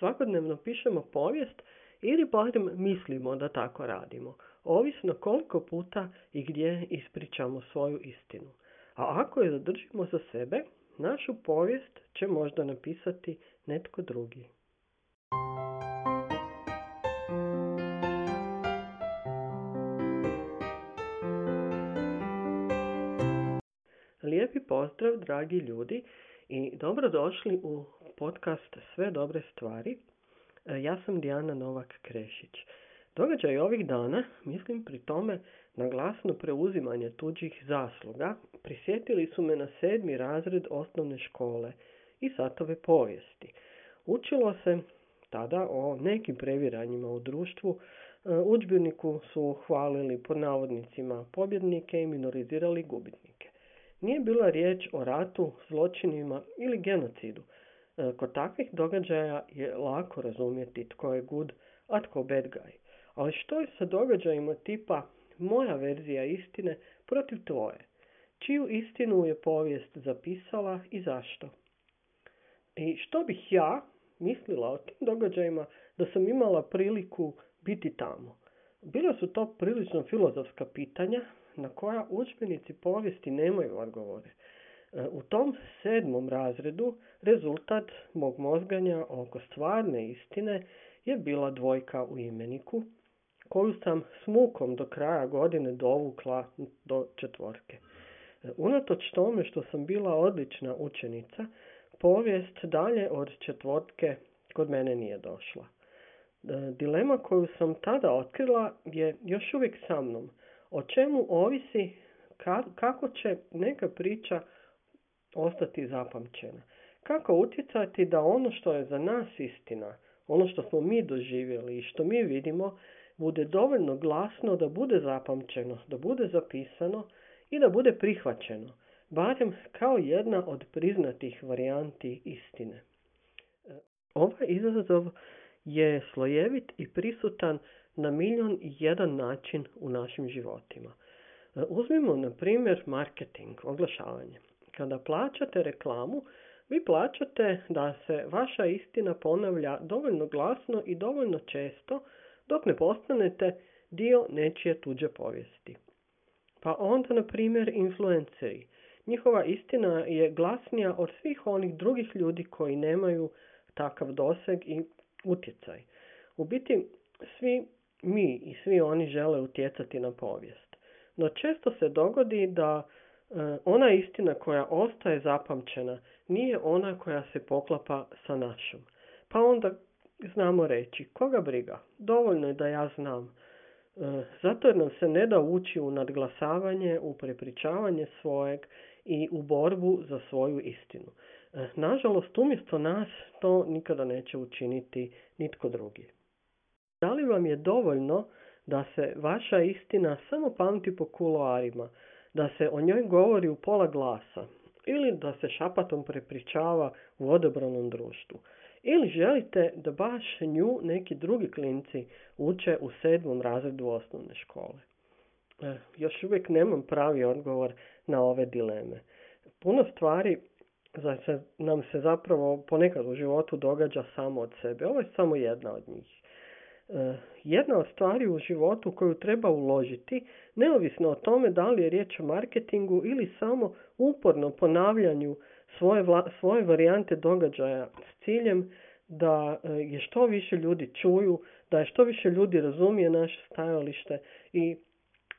svakodnevno pišemo povijest ili barem mislimo da tako radimo, ovisno koliko puta i gdje ispričamo svoju istinu. A ako je zadržimo za sebe, našu povijest će možda napisati netko drugi. Lijepi pozdrav, dragi ljudi, i dobrodošli u podcast Sve dobre stvari. E, ja sam Dijana Novak-Krešić. Događaj ovih dana, mislim pri tome na glasno preuzimanje tuđih zasluga, prisjetili su me na sedmi razred osnovne škole i satove povijesti. Učilo se tada o nekim previranjima u društvu, e, udžbeniku su hvalili pod navodnicima pobjednike i minorizirali gubitnike. Nije bila riječ o ratu, zločinima ili genocidu. E, kod takvih događaja je lako razumjeti tko je good, a tko bad guy. Ali što je sa događajima tipa moja verzija istine protiv tvoje? Čiju istinu je povijest zapisala i zašto? I što bih ja mislila o tim događajima da sam imala priliku biti tamo? Bila su to prilično filozofska pitanja na koja učbenici povijesti nemaju odgovore. E, u tom sedmom razredu rezultat mog mozganja oko stvarne istine je bila dvojka u imeniku, koju sam s do kraja godine dovukla do četvorke. E, unatoč tome što sam bila odlična učenica, povijest dalje od četvorke kod mene nije došla. E, dilema koju sam tada otkrila je još uvijek sa mnom – o čemu ovisi kako će neka priča ostati zapamćena. Kako utjecati da ono što je za nas istina, ono što smo mi doživjeli i što mi vidimo, bude dovoljno glasno da bude zapamćeno, da bude zapisano i da bude prihvaćeno, barem kao jedna od priznatih varijanti istine. Ovaj izazov je slojevit i prisutan na milion i jedan način u našim životima. E, uzmimo na primjer marketing, oglašavanje. Kada plaćate reklamu, vi plaćate da se vaša istina ponavlja dovoljno glasno i dovoljno često dok ne postanete dio nečije tuđe povijesti. Pa onda, na primjer, influenceri. Njihova istina je glasnija od svih onih drugih ljudi koji nemaju takav doseg i utjecaj. U biti, svi mi i svi oni žele utjecati na povijest. No često se dogodi da e, ona istina koja ostaje zapamćena nije ona koja se poklapa sa našom. Pa onda znamo reći, koga briga, dovoljno je da ja znam. E, zato jer nam se ne da ući u nadglasavanje, u prepričavanje svojeg i u borbu za svoju istinu. E, nažalost, umjesto nas to nikada neće učiniti nitko drugi. Da li vam je dovoljno da se vaša istina samo pamti po kuloarima, da se o njoj govori u pola glasa ili da se šapatom prepričava u odobranom društvu? Ili želite da baš nju neki drugi klinci uče u sedmom razredu osnovne škole? E, još uvijek nemam pravi odgovor na ove dileme. Puno stvari nam se zapravo ponekad u životu događa samo od sebe. Ovo je samo jedna od njih. Eh, jedna od stvari u životu koju treba uložiti, neovisno o tome da li je riječ o marketingu ili samo uporno ponavljanju svoje, svoje varijante događaja s ciljem da eh, je što više ljudi čuju, da je što više ljudi razumije naše stajalište i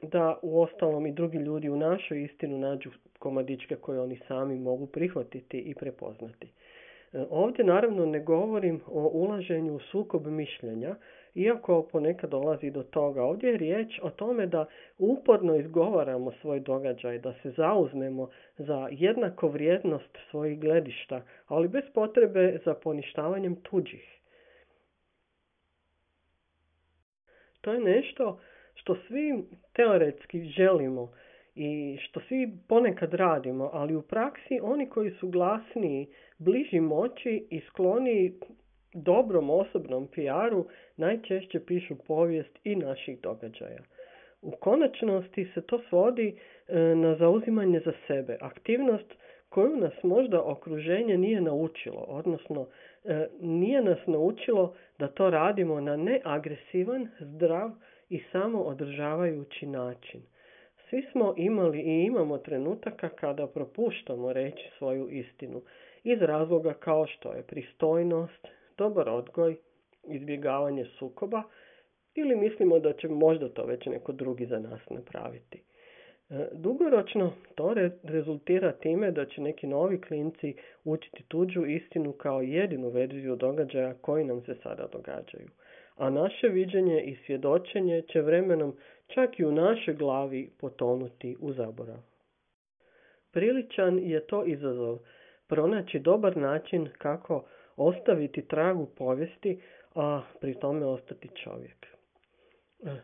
da u ostalom i drugi ljudi u našoj istinu nađu komadičke koje oni sami mogu prihvatiti i prepoznati. Eh, ovdje naravno ne govorim o ulaženju u sukob mišljenja, iako ponekad dolazi do toga. Ovdje je riječ o tome da uporno izgovaramo svoj događaj, da se zauzmemo za jednako vrijednost svojih gledišta, ali bez potrebe za poništavanjem tuđih. To je nešto što svi teoretski želimo i što svi ponekad radimo, ali u praksi oni koji su glasniji, bliži moći i skloniji dobrom osobnom PR-u najčešće pišu povijest i naših događaja. U konačnosti se to svodi e, na zauzimanje za sebe, aktivnost koju nas možda okruženje nije naučilo, odnosno nije nas naučilo da to radimo na neagresivan, zdrav i samo održavajući način. Svi smo imali i imamo trenutaka kada propuštamo reći svoju istinu iz razloga kao što je pristojnost, dobar odgoj, izbjegavanje sukoba ili mislimo da će možda to već neko drugi za nas napraviti. E, dugoročno to rezultira time da će neki novi klinci učiti tuđu istinu kao jedinu verziju događaja koji nam se sada događaju. A naše viđenje i svjedočenje će vremenom čak i u našoj glavi potonuti u zaborav. Priličan je to izazov, pronaći dobar način kako ostaviti tragu povijesti, a pri tome ostati čovjek.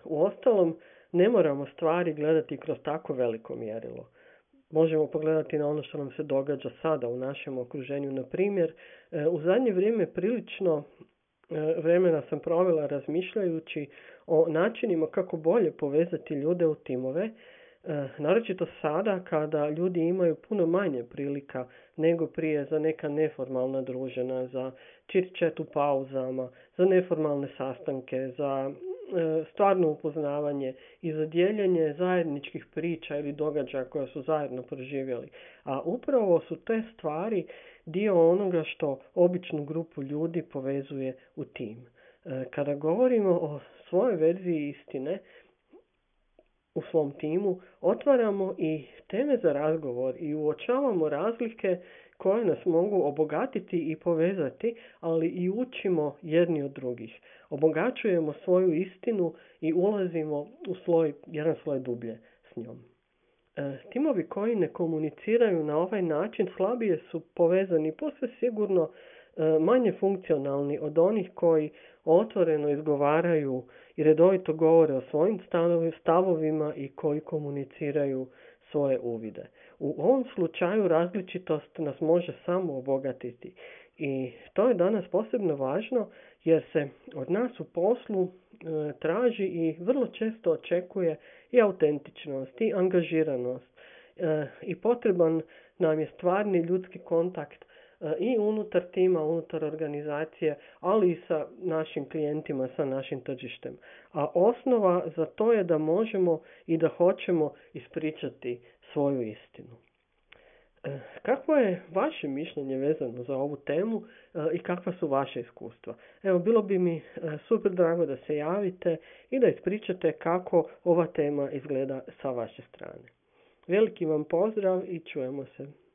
U ostalom, ne moramo stvari gledati kroz tako veliko mjerilo. Možemo pogledati na ono što nam se događa sada u našem okruženju. Na primjer, e, u zadnje vrijeme prilično e, vremena sam provela razmišljajući o načinima kako bolje povezati ljude u timove, e, naročito sada kada ljudi imaju puno manje prilika nego prije za neka neformalna družena, za chit u pauzama, za neformalne sastanke, za E, stvarno upoznavanje i zadjeljenje zajedničkih priča ili događaja koja su zajedno proživjeli. A upravo su te stvari dio onoga što običnu grupu ljudi povezuje u tim. E, kada govorimo o svojoj verziji istine u svom timu, otvaramo i teme za razgovor i uočavamo razlike koje nas mogu obogatiti i povezati, ali i učimo jedni od drugih. Obogaćujemo svoju istinu i ulazimo u sloj, jedan sloj dublje s njom. E, timovi koji ne komuniciraju na ovaj način slabije su povezani posve sigurno e, manje funkcionalni od onih koji otvoreno izgovaraju i redovito govore o svojim stavovima i koji komuniciraju svoje uvide. U ovom slučaju različitost nas može samo obogatiti i to je danas posebno važno jer se od nas u poslu e, traži i vrlo često očekuje i autentičnost i angažiranost e, i potreban nam je stvarni ljudski kontakt i unutar tima, unutar organizacije, ali i sa našim klijentima, sa našim tržištem. A osnova za to je da možemo i da hoćemo ispričati svoju istinu. E, kakvo je vaše mišljenje vezano za ovu temu e, i kakva su vaše iskustva? Evo, bilo bi mi e, super drago da se javite i da ispričate kako ova tema izgleda sa vaše strane. Veliki vam pozdrav i čujemo se.